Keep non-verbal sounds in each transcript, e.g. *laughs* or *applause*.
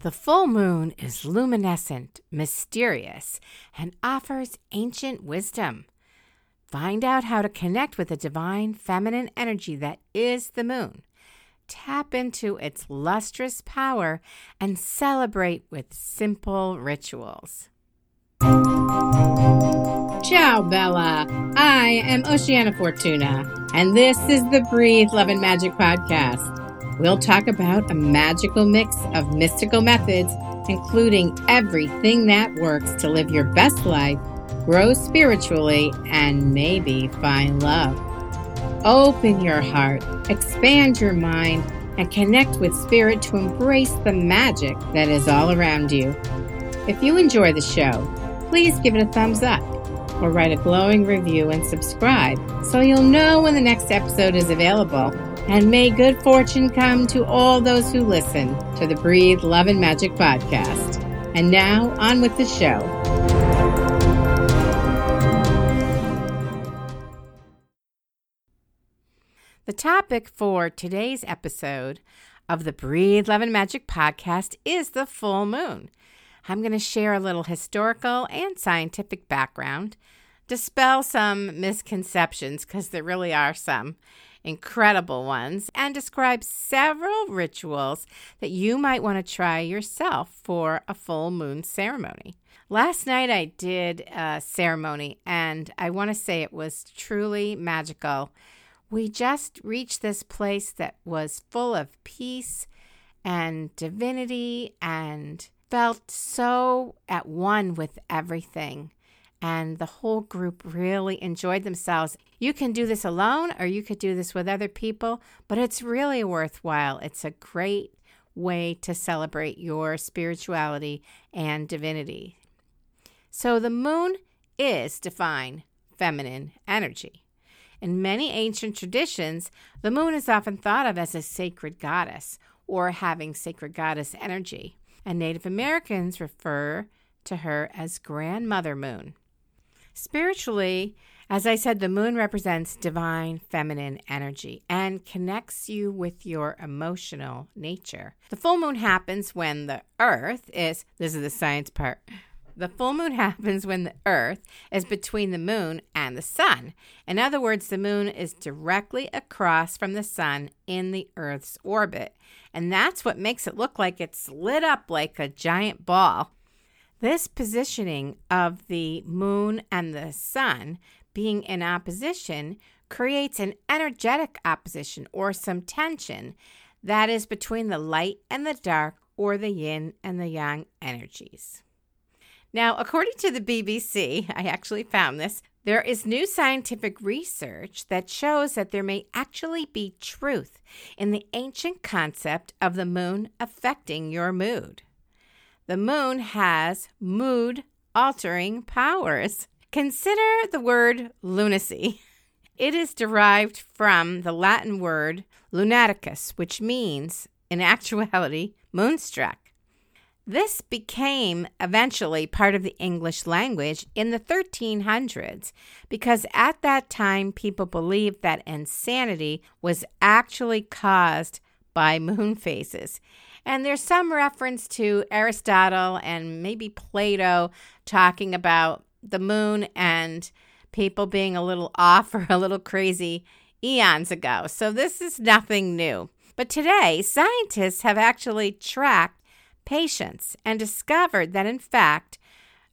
The full moon is luminescent, mysterious, and offers ancient wisdom. Find out how to connect with the divine feminine energy that is the moon. Tap into its lustrous power and celebrate with simple rituals. Ciao, Bella. I am Oceana Fortuna, and this is the Breathe Love and Magic podcast. We'll talk about a magical mix of mystical methods, including everything that works to live your best life, grow spiritually, and maybe find love. Open your heart, expand your mind, and connect with spirit to embrace the magic that is all around you. If you enjoy the show, please give it a thumbs up or write a glowing review and subscribe so you'll know when the next episode is available. And may good fortune come to all those who listen to the Breathe Love and Magic podcast. And now, on with the show. The topic for today's episode of the Breathe Love and Magic podcast is the full moon. I'm going to share a little historical and scientific background, dispel some misconceptions, because there really are some incredible ones, and describe several rituals that you might want to try yourself for a full moon ceremony. Last night I did a ceremony, and I want to say it was truly magical. We just reached this place that was full of peace and divinity and felt so at one with everything. And the whole group really enjoyed themselves. You can do this alone or you could do this with other people, but it's really worthwhile. It's a great way to celebrate your spirituality and divinity. So the moon is divine feminine energy. In many ancient traditions, the moon is often thought of as a sacred goddess or having sacred goddess energy and Native Americans refer to her as Grandmother Moon. Spiritually, as I said, the moon represents divine feminine energy and connects you with your emotional nature. The full moon happens when the earth is, this is the science part, the full moon *laughs* happens when the Earth is between the moon and the sun. In other words, the moon is directly across from the sun in the Earth's orbit. And that's what makes it look like it's lit up like a giant ball. This positioning of the moon and the sun being in opposition creates an energetic opposition or some tension that is between the light and the dark or the yin and the yang energies. Now, according to the BBC, *laughs* I actually found this. There is new scientific research that shows that there may actually be truth in the ancient concept of the moon affecting your mood. The moon has mood altering powers. Consider the word lunacy. It is derived from the Latin word lunaticus, which means, in actuality, moonstruck. This became eventually part of the English language in the 1300s because at that time people believed that insanity was actually caused by moon phases. And there's some reference to Aristotle and maybe Plato talking about the moon and people being a little *laughs* off or a little crazy eons ago. So this is nothing new. But today, scientists have actually tracked patients and discovered that, in fact,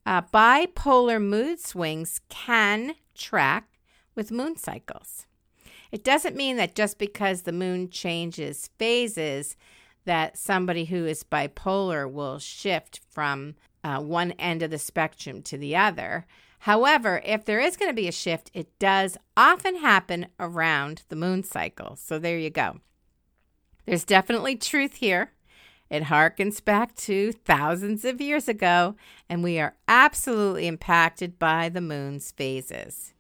uh, bipolar mood swings can track with moon cycles. It doesn't mean that just because the moon changes phases, that somebody who is bipolar will shift from uh, one end of the spectrum to the other. However, if there is going to be a shift, it does often happen around the moon cycle. So there you go. There's definitely truth here. It harkens back to thousands of years ago, and we are absolutely impacted by the moon's phases.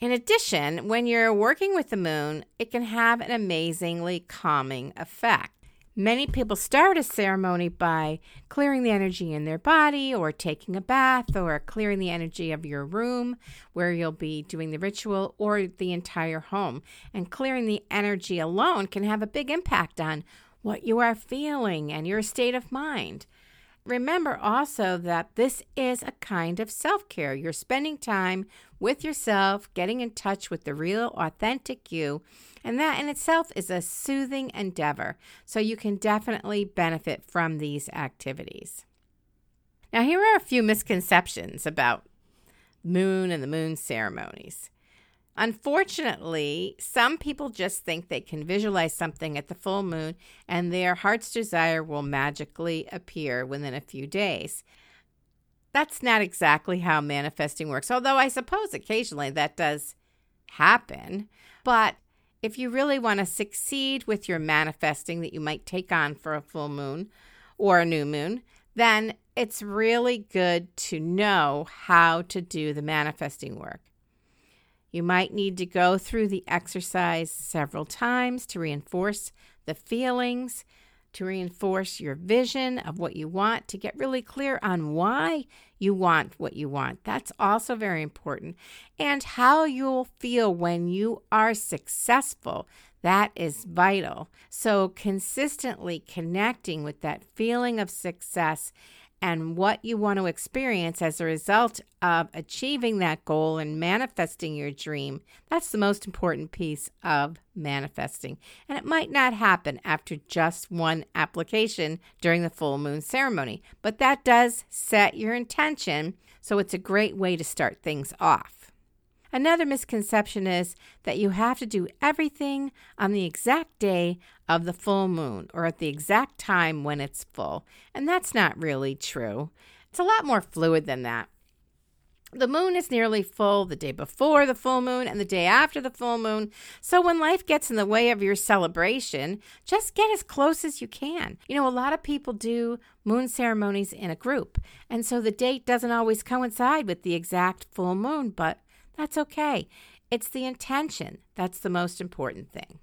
In addition, when you're working with the moon, it can have an amazingly calming effect. Many people start a ceremony by clearing the energy in their body, or taking a bath, or clearing the energy of your room where you'll be doing the ritual, or the entire home. And clearing the energy alone can have a big impact on what you are feeling and your state of mind. Remember also that this is a kind of self care. You're spending time with yourself, getting in touch with the real, authentic you, and that in itself is a soothing endeavor. So you can definitely benefit from these activities. Now, here are a few misconceptions about moon and the moon ceremonies. Unfortunately, some people just think they can visualize something at the full moon and their heart's desire will magically appear within a few days. That's not exactly how manifesting works, although I suppose occasionally that does happen. But if you really want to succeed with your manifesting that you might take on for a full moon or a new moon, then it's really good to know how to do the manifesting work. You might need to go through the exercise several times to reinforce the feelings, to reinforce your vision of what you want, to get really clear on why you want what you want. That's also very important. And how you'll feel when you are successful. That is vital. So, consistently connecting with that feeling of success and what you want to experience as a result of achieving that goal and manifesting your dream. That's the most important piece of manifesting. And it might not happen after just one application during the full moon ceremony, but that does set your intention. So it's a great way to start things off. Another misconception is that you have to do everything on the exact day of the full moon or at the exact time when it's full. And that's not really true. It's a lot more fluid than that. The moon is nearly full the day before the full moon and the day after the full moon. So when life gets in the way of your celebration, just get as close as you can. You know, a lot of people do moon ceremonies in a group. And so the date doesn't always coincide with the exact full moon, but that's okay. It's the intention that's the most important thing.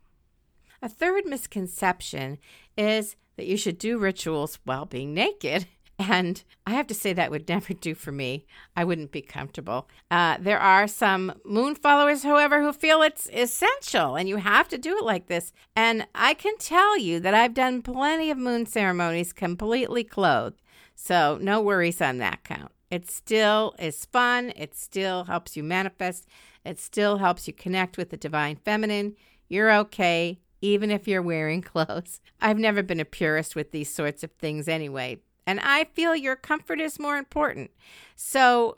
A third misconception is that you should do rituals while being naked. *laughs* And I have to say, that would never do for me. I wouldn't be comfortable. Uh, there are some moon followers, however, who feel it's essential and you have to do it like this. And I can tell you that I've done plenty of moon ceremonies completely clothed. So no worries on that count. It still is fun. It still helps you manifest. It still helps you connect with the divine feminine. You're okay, even if you're wearing *laughs* clothes. I've never been a purist with these sorts of things anyway. And I feel your comfort is more important. So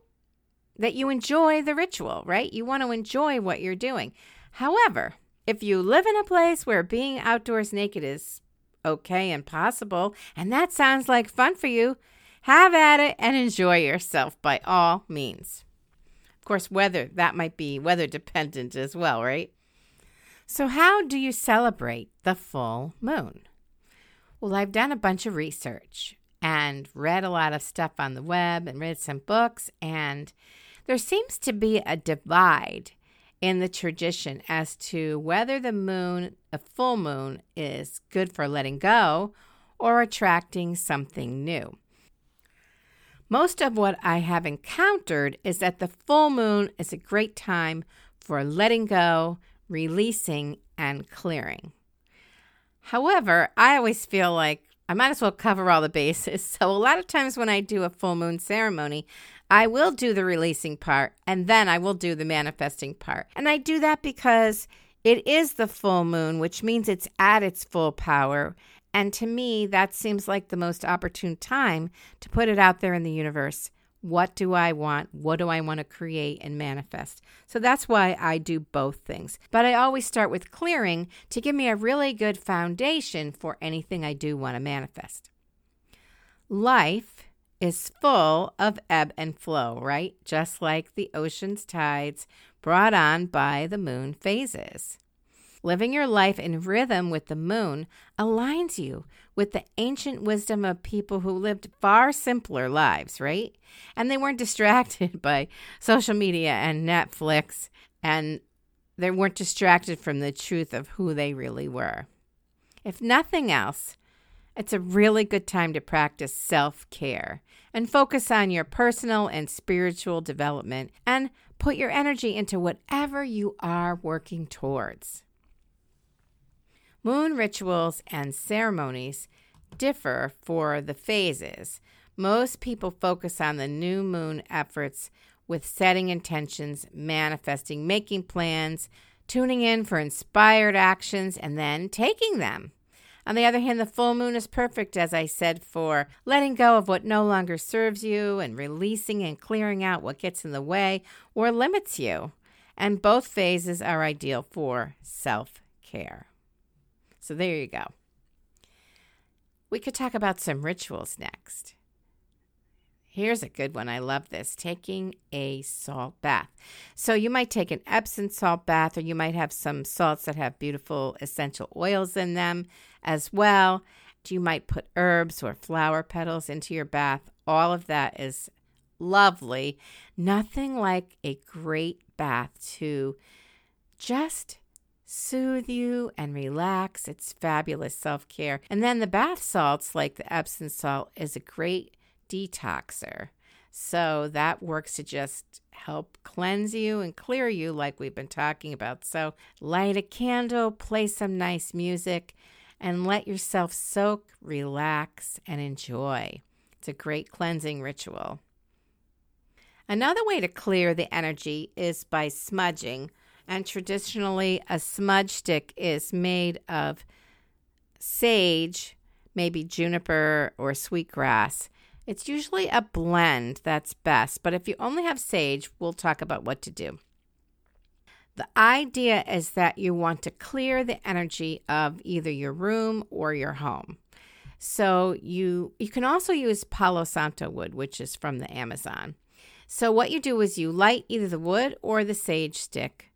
that you enjoy the ritual, right? You want to enjoy what you're doing. However, if you live in a place where being outdoors naked is okay and possible, and that sounds like fun for you, have at it and enjoy yourself by all means. Of course, weather, that might be weather dependent as well, right? So, how do you celebrate the full moon? Well, I've done a bunch of research and read a lot of stuff on the web and read some books, and there seems to be a divide in the tradition as to whether the moon, a full moon, is good for letting go or attracting something new. Most of what I have encountered is that the full moon is a great time for letting go, releasing, and clearing. However, I always feel like I might as well cover all the bases. *laughs* So, a lot of times when I do a full moon ceremony, I will do the releasing part and then I will do the manifesting part. And I do that because it is the full moon, which means it's at its full power. And to me, that seems like the most opportune time to put it out there in the universe. What do I want? What do I want to create and manifest? So that's why I do both things. But I always start with clearing to give me a really good foundation for anything I do want to manifest. Life is full of ebb and flow, right? Just like the ocean's tides brought on by the moon phases. Living your life in rhythm with the moon aligns you with the ancient wisdom of people who lived far simpler lives, right? And they weren't *laughs* distracted by social media and Netflix, and they weren't distracted from the truth of who they really were. If nothing else, it's a really good time to practice self care and focus on your personal and spiritual development and put your energy into whatever you are working towards. Moon rituals and ceremonies differ for the phases. Most people focus on the new moon efforts with setting intentions, manifesting, making plans, tuning in for inspired actions, and then taking them. On the other hand, the full moon is perfect, as I said, for letting go of what no longer serves you and releasing and clearing out what gets in the way or limits you. And both phases are ideal for self care. So there you go. We could talk about some rituals next. Here's a good one. I love this taking a salt bath. So, you might take an Epsom salt bath, or you might have some salts that have beautiful essential oils in them as well. You might put herbs or flower petals into your bath. All of that is lovely. Nothing like a great bath to just soothe you and relax. It's fabulous self care. And then the bath salts, like the Epsom salt, is a great detoxer. So that works to just help cleanse you and clear you, like we've been talking about. So light a candle, play some nice music, and let yourself soak, relax, and enjoy. It's a great cleansing ritual. Another way to clear the energy is by smudging. And traditionally, a smudge stick is made of sage, maybe juniper or sweetgrass. It's usually a blend that's best, but if you only have sage, we'll talk about what to do. The idea is that you want to clear the energy of either your room or your home. So you you can also use Palo Santo wood, which is from the Amazon. So what you do is you light either the wood or the sage stick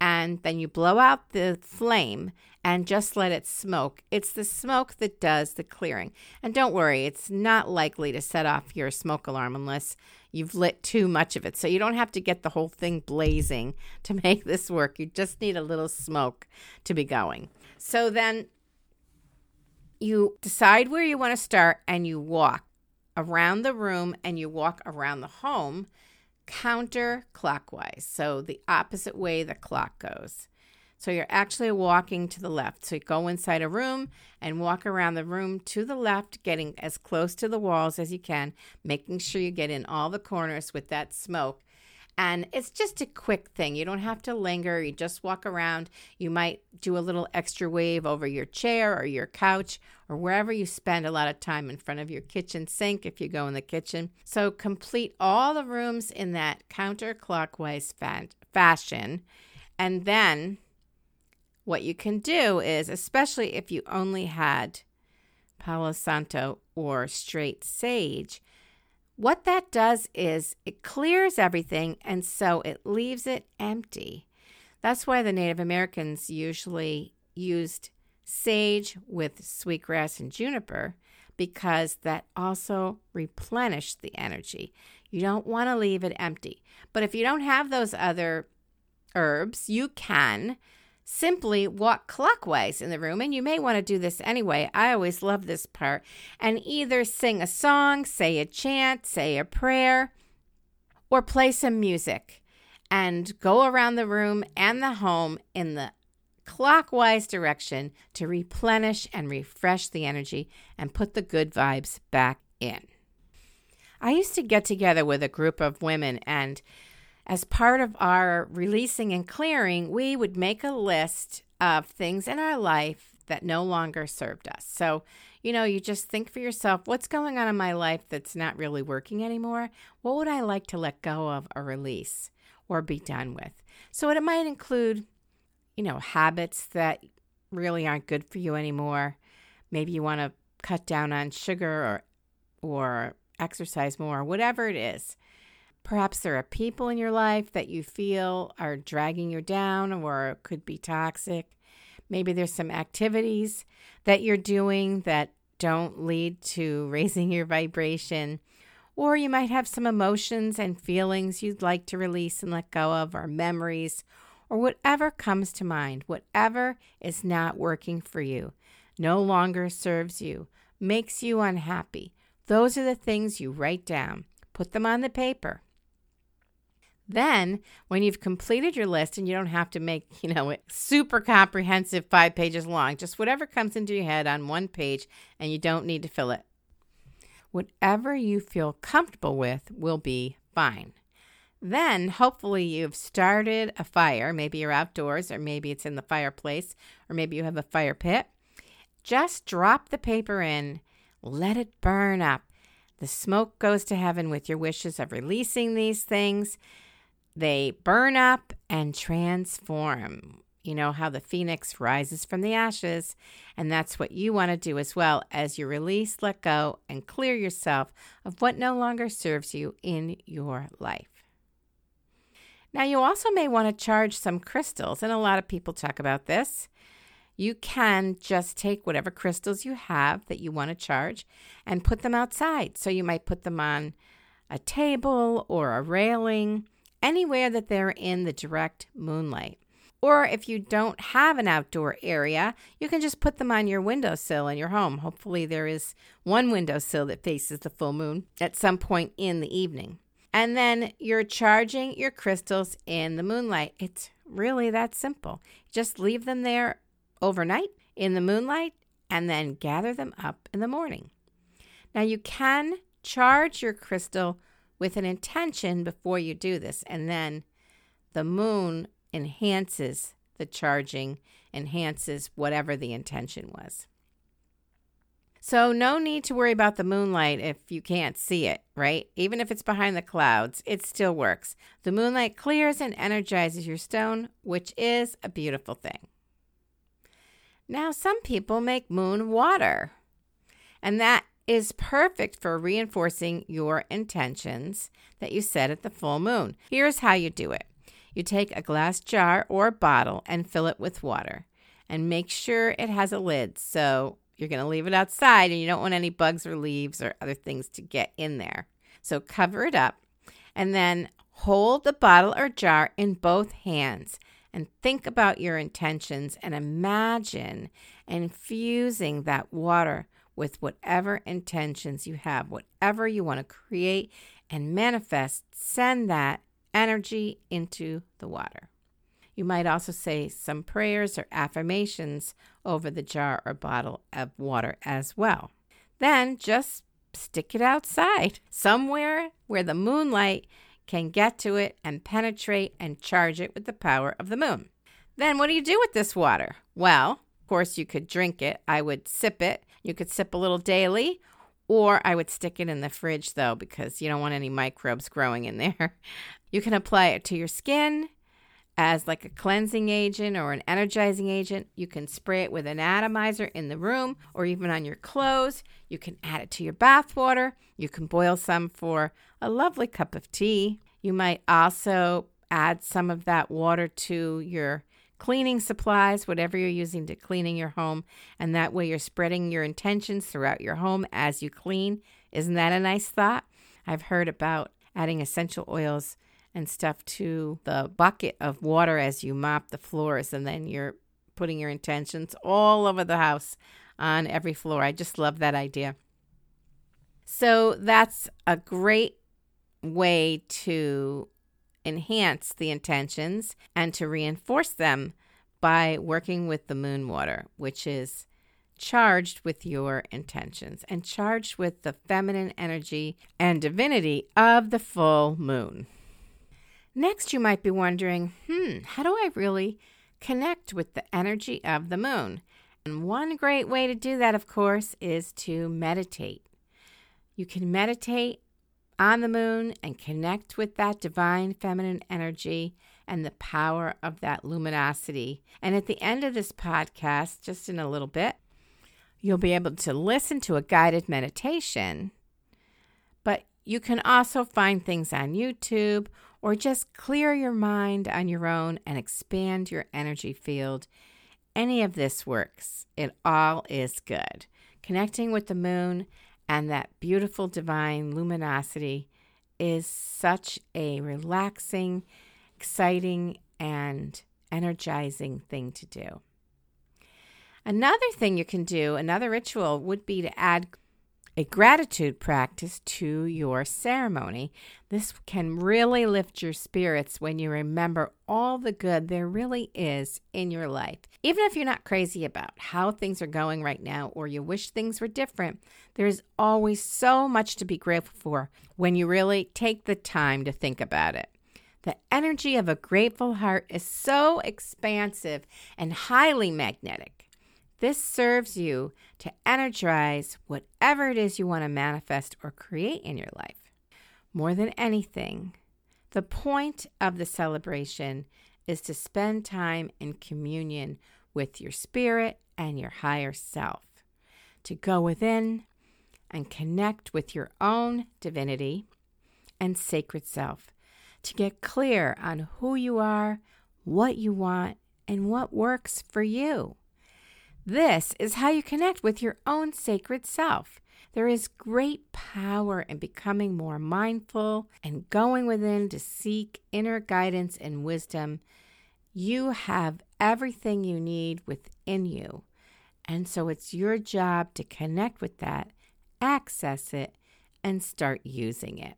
and then you blow out the flame and just let it smoke. It's the smoke that does the clearing. And don't worry, it's not likely to set off your smoke alarm unless you've lit too much of it. So you don't have to get the whole thing blazing *laughs* to make this work. You just need a little smoke to be going. So then you decide where you want to start and you walk around the room and you walk around the home counterclockwise. So the opposite way the clock goes. So you're actually walking to the left. So you go inside a room and walk around the room to the left, getting as close to the walls as you can, making sure you get in all the corners with that smoke. And it's just a quick thing. You don't have to linger. You just walk around. You might do a little extra wave over your chair or your couch or wherever you spend a lot of time in front of your kitchen sink if you go in the kitchen. So complete all the rooms in that counterclockwise fa- fashion. And then what you can do is, especially if you only had Palo Santo or straight sage, what that does is it clears everything and so it leaves it empty. That's why the Native Americans usually used sage with sweetgrass and juniper because that also replenished the energy. You don't want to leave it empty. But if you don't have those other herbs, you can simply walk clockwise in the room. And you may want to do this anyway. I always love this part. And either sing a song, say a chant, say a prayer, or play some music and go around the room and the home in the clockwise direction to replenish and refresh the energy and put the good vibes back in. I used to get together with a group of women and as part of our releasing and clearing, we would make a list of things in our life that no longer served us. So, you know, you just think for yourself, what's going on in my life that's not really working anymore? What would I like to let go of or release or be done with? So, it might include, you know, habits that really aren't good for you anymore. Maybe you want to cut down on sugar or or exercise more, whatever it is. Perhaps there are people in your life that you feel are dragging you down or could be toxic. Maybe there's some activities that you're doing that don't lead to *laughs* raising your vibration. Or you might have some emotions and feelings you'd like to release and let go of, or memories, or whatever comes to mind, whatever is not working for you, no longer serves you, makes you unhappy. Those are the things you write down. Put them on the paper. Then, when you've completed your list and you don't have to make, you know, super comprehensive 5 pages long, just whatever comes into your head on one page and you don't need to fill it. Whatever you feel comfortable with will be fine. Then, hopefully, you've started a fire. Maybe you're outdoors, or maybe it's in the fireplace, or maybe you have a fire pit. Just drop the paper in, let it burn up. The smoke goes to heaven with your wishes of releasing these things. They burn up and transform. You know how the phoenix rises from the ashes, and that's what you want to do as well as you release, let go, and clear yourself of what no longer serves you in your life. Now, you also may want to charge some crystals, and a lot of people talk about this. You can just take whatever crystals you have that you want to charge and put them outside. So you might put them on a table or a railing, anywhere that they're in the direct moonlight. Or if you don't have an outdoor area, you can just put them on your windowsill in your home. Hopefully, there is one windowsill that faces the full moon at some point in the evening. And then you're charging your crystals in the moonlight. It's really that simple. Just leave them there overnight in the moonlight and then gather them up in the morning. Now, you can charge your crystal with an intention before you do this, and then the moon enhances the charging, enhances whatever the intention was. So, no need to worry about the moonlight if you can't see it, right? Even if it's behind the clouds, it still works. The moonlight clears and energizes your stone, which is a beautiful thing. Now, some people make moon water, and that is perfect for reinforcing your intentions that you set at the full moon. Here's how you do it you take a glass jar or bottle and fill it with water, and make sure it has a lid so you're going to leave it outside and you don't want any bugs or leaves or other things to get in there. So cover it up and then hold the bottle or jar in both hands and think about your intentions and imagine infusing that water with whatever intentions you have, whatever you want to create and manifest, send that energy into the water. You might also say some prayers or affirmations over the jar or bottle of water as well. Then just stick it outside, somewhere where the moonlight can get to it and penetrate and charge it with the power of the moon. Then what do you do with this water? Well, of course, you could drink it. I would sip it. You could sip a little daily, or I would stick it in the fridge though, because you don't want any microbes growing in there. *laughs* You can apply it to your skin as like a cleansing agent or an energizing agent. You can spray it with an atomizer in the room or even on your clothes. You can add it to your bath water. You can boil some for a lovely cup of tea. You might also add some of that water to your cleaning supplies, whatever you're using to cleaning your home, and that way you're spreading your intentions throughout your home as you clean. Isn't that a nice thought? I've heard about adding essential oils and stuff to the bucket of water as you mop the floors, and then you're putting your intentions all over the house on every floor. I just love that idea. So that's a great way to enhance the intentions and to reinforce them by working with the moon water, which is charged with your intentions and charged with the feminine energy and divinity of the full moon. Next, you might be wondering hmm, how do I really connect with the energy of the moon? And one great way to do that, of course, is to meditate. You can meditate on the moon and connect with that divine feminine energy and the power of that luminosity. And at the end of this podcast, just in a little bit, you'll be able to listen to a guided meditation. But you can also find things on YouTube or just clear your mind on your own and expand your energy field. Any of this works. It all is good. Connecting with the moon and that beautiful divine luminosity is such a relaxing, exciting, and energizing thing to do. Another thing you can do, another ritual, would be to add a gratitude practice to your ceremony. This can really lift your spirits when you remember all the good there really is in your life. Even if you're not crazy about how things are going right now or you wish things were different, there's always so much to be grateful for when you really take the time to think about it. The energy of a grateful heart is so expansive and highly magnetic. This serves you to energize whatever it is you want to manifest or create in your life. More than anything, the point of the celebration is to spend time in communion with your spirit and your higher self, to go within and connect with your own divinity and sacred self, to get clear on who you are, what you want, and what works for you. This is how you connect with your own sacred self. There is great power in becoming more mindful and going within to seek inner guidance and wisdom. You have everything you need within you. And so it's your job to connect with that, access it, and start using it.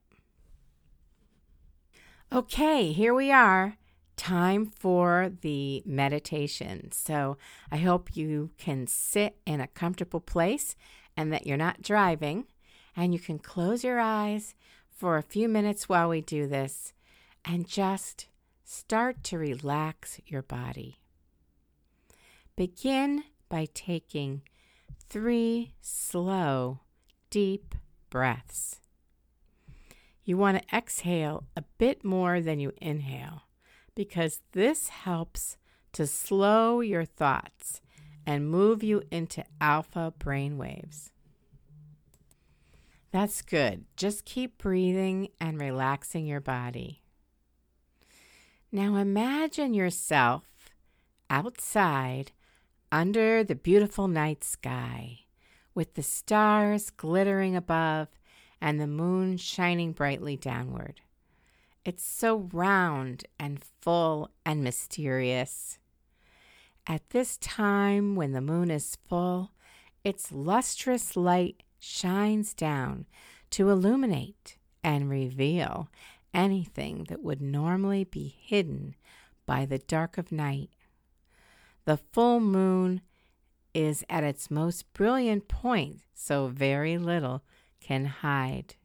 Okay, here we are time for the meditation. So I hope you can sit in a comfortable place and that you're not driving, and you can close your eyes for a few minutes while we do this and just start to relax your body. Begin by taking three slow, deep breaths. You want to exhale a bit more than you inhale because this helps to slow your thoughts and move you into alpha brain waves. That's good. Just keep breathing and relaxing your body. Now imagine yourself outside under the beautiful night sky with the stars glittering above and the moon shining brightly downward. It's so round and full and mysterious. At this time, when the moon is full, its lustrous light shines down to illuminate and reveal anything that would normally be hidden by the dark of night. The full moon is at its most brilliant point, so very little can hide.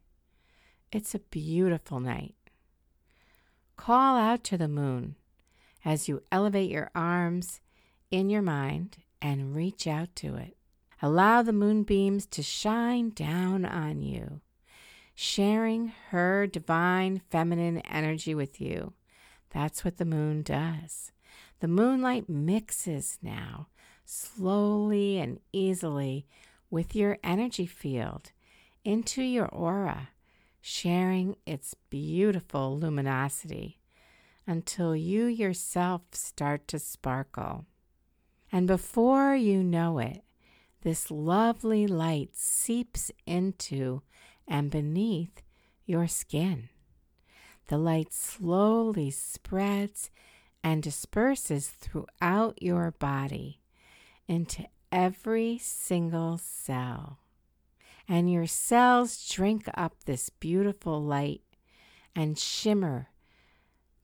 It's a beautiful night. Call out to the moon as you elevate your arms in your mind and reach out to it. Allow the moonbeams to shine down on you, sharing her divine feminine energy with you. That's what the moon does. The moonlight mixes now, slowly and easily, with your energy field into your aura sharing its beautiful luminosity until you yourself start to sparkle. And before you know it, this lovely light seeps into and beneath your skin. The light slowly spreads and disperses throughout your body into every single cell and your cells drink up this beautiful light and shimmer.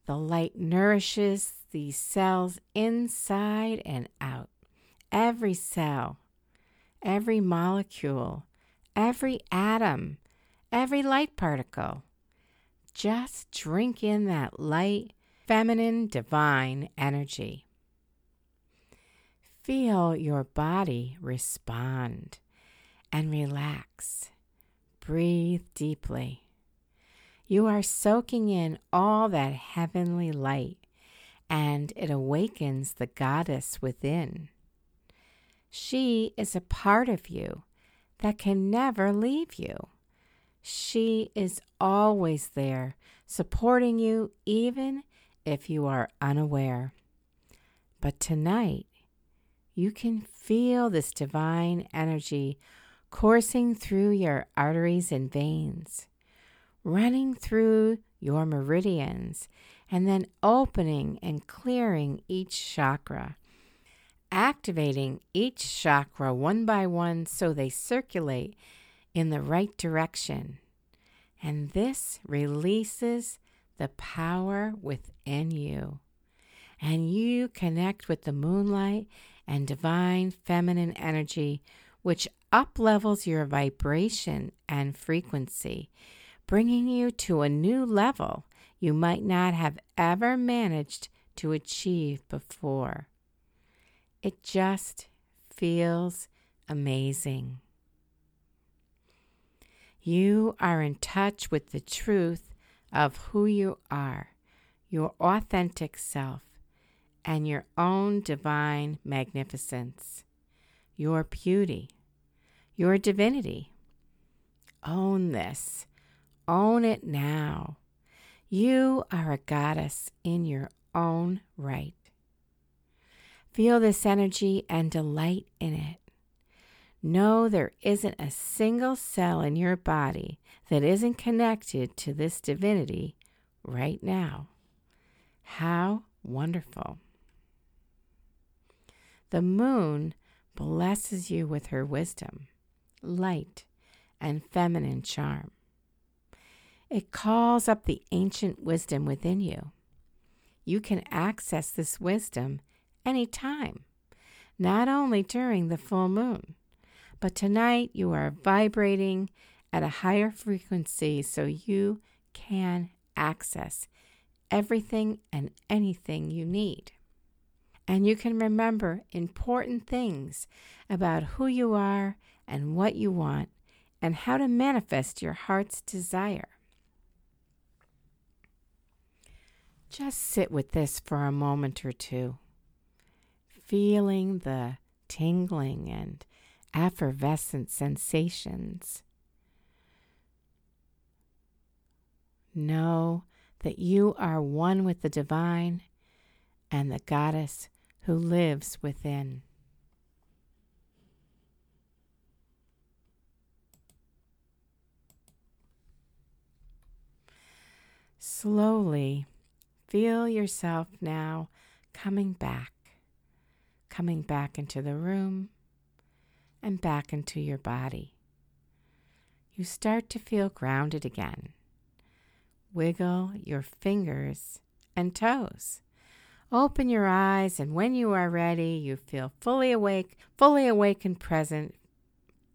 The light nourishes these cells inside and out. Every cell, every molecule, every atom, every light particle. Just drink in that light, feminine, divine energy. Feel your body respond and relax. Breathe deeply. You are soaking in all that heavenly light, and it awakens the goddess within. She is a part of you that can never leave you. She is always there, supporting you even if you are unaware. But tonight, you can feel this divine energy coursing through your arteries and veins, running through your meridians, and then opening and clearing each chakra, activating each chakra one by one so they circulate in the right direction. And this releases the power within you. And you connect with the moonlight and divine feminine energy, which uplevels your vibration and frequency, bringing you to a new level you might not have ever managed to achieve before. It just feels amazing. You are in touch with the truth of who you are, your authentic self, and your own divine magnificence, your beauty, your divinity. Own this. Own it now. You are a goddess in your own right. Feel this energy and delight in it. Know there isn't a single cell in your body that isn't connected to this divinity right now. How wonderful! The moon blesses you with her wisdom, light, and feminine charm. It calls up the ancient wisdom within you. You can access this wisdom anytime, not only during the full moon. But tonight you are vibrating at a higher frequency so you can access everything and anything you need. And you can remember important things about who you are and what you want and how to manifest your heart's desire. Just sit with this for a moment or two, feeling the tingling and effervescent sensations. Know that you are one with the divine and the goddess who lives within. Slowly feel yourself now coming back, coming back into the room and back into your body. You start to feel grounded again. Wiggle your fingers and toes. Open your eyes, and when you are ready, you feel fully awake, fully awake and present,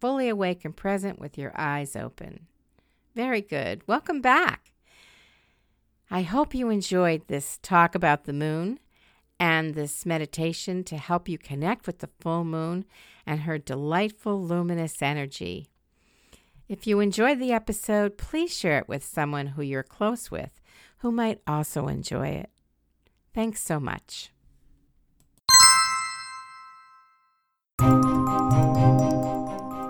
fully awake and present with your eyes open. Very good. Welcome back. I hope you enjoyed this talk about the moon and this meditation to help you connect with the full moon and her delightful luminous energy. If you enjoyed the episode, please share it with someone who you're close with who might also enjoy it. Thanks so much.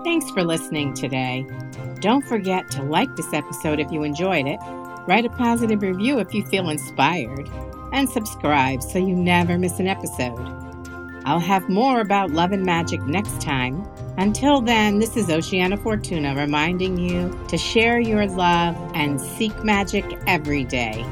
Thanks for listening today. Don't forget to like this episode if you enjoyed it, write a positive review if you feel inspired and subscribe so you never miss an episode. I'll have more about love and magic next time. Until then, this is Oceana Fortuna reminding you to share your love and seek magic every day.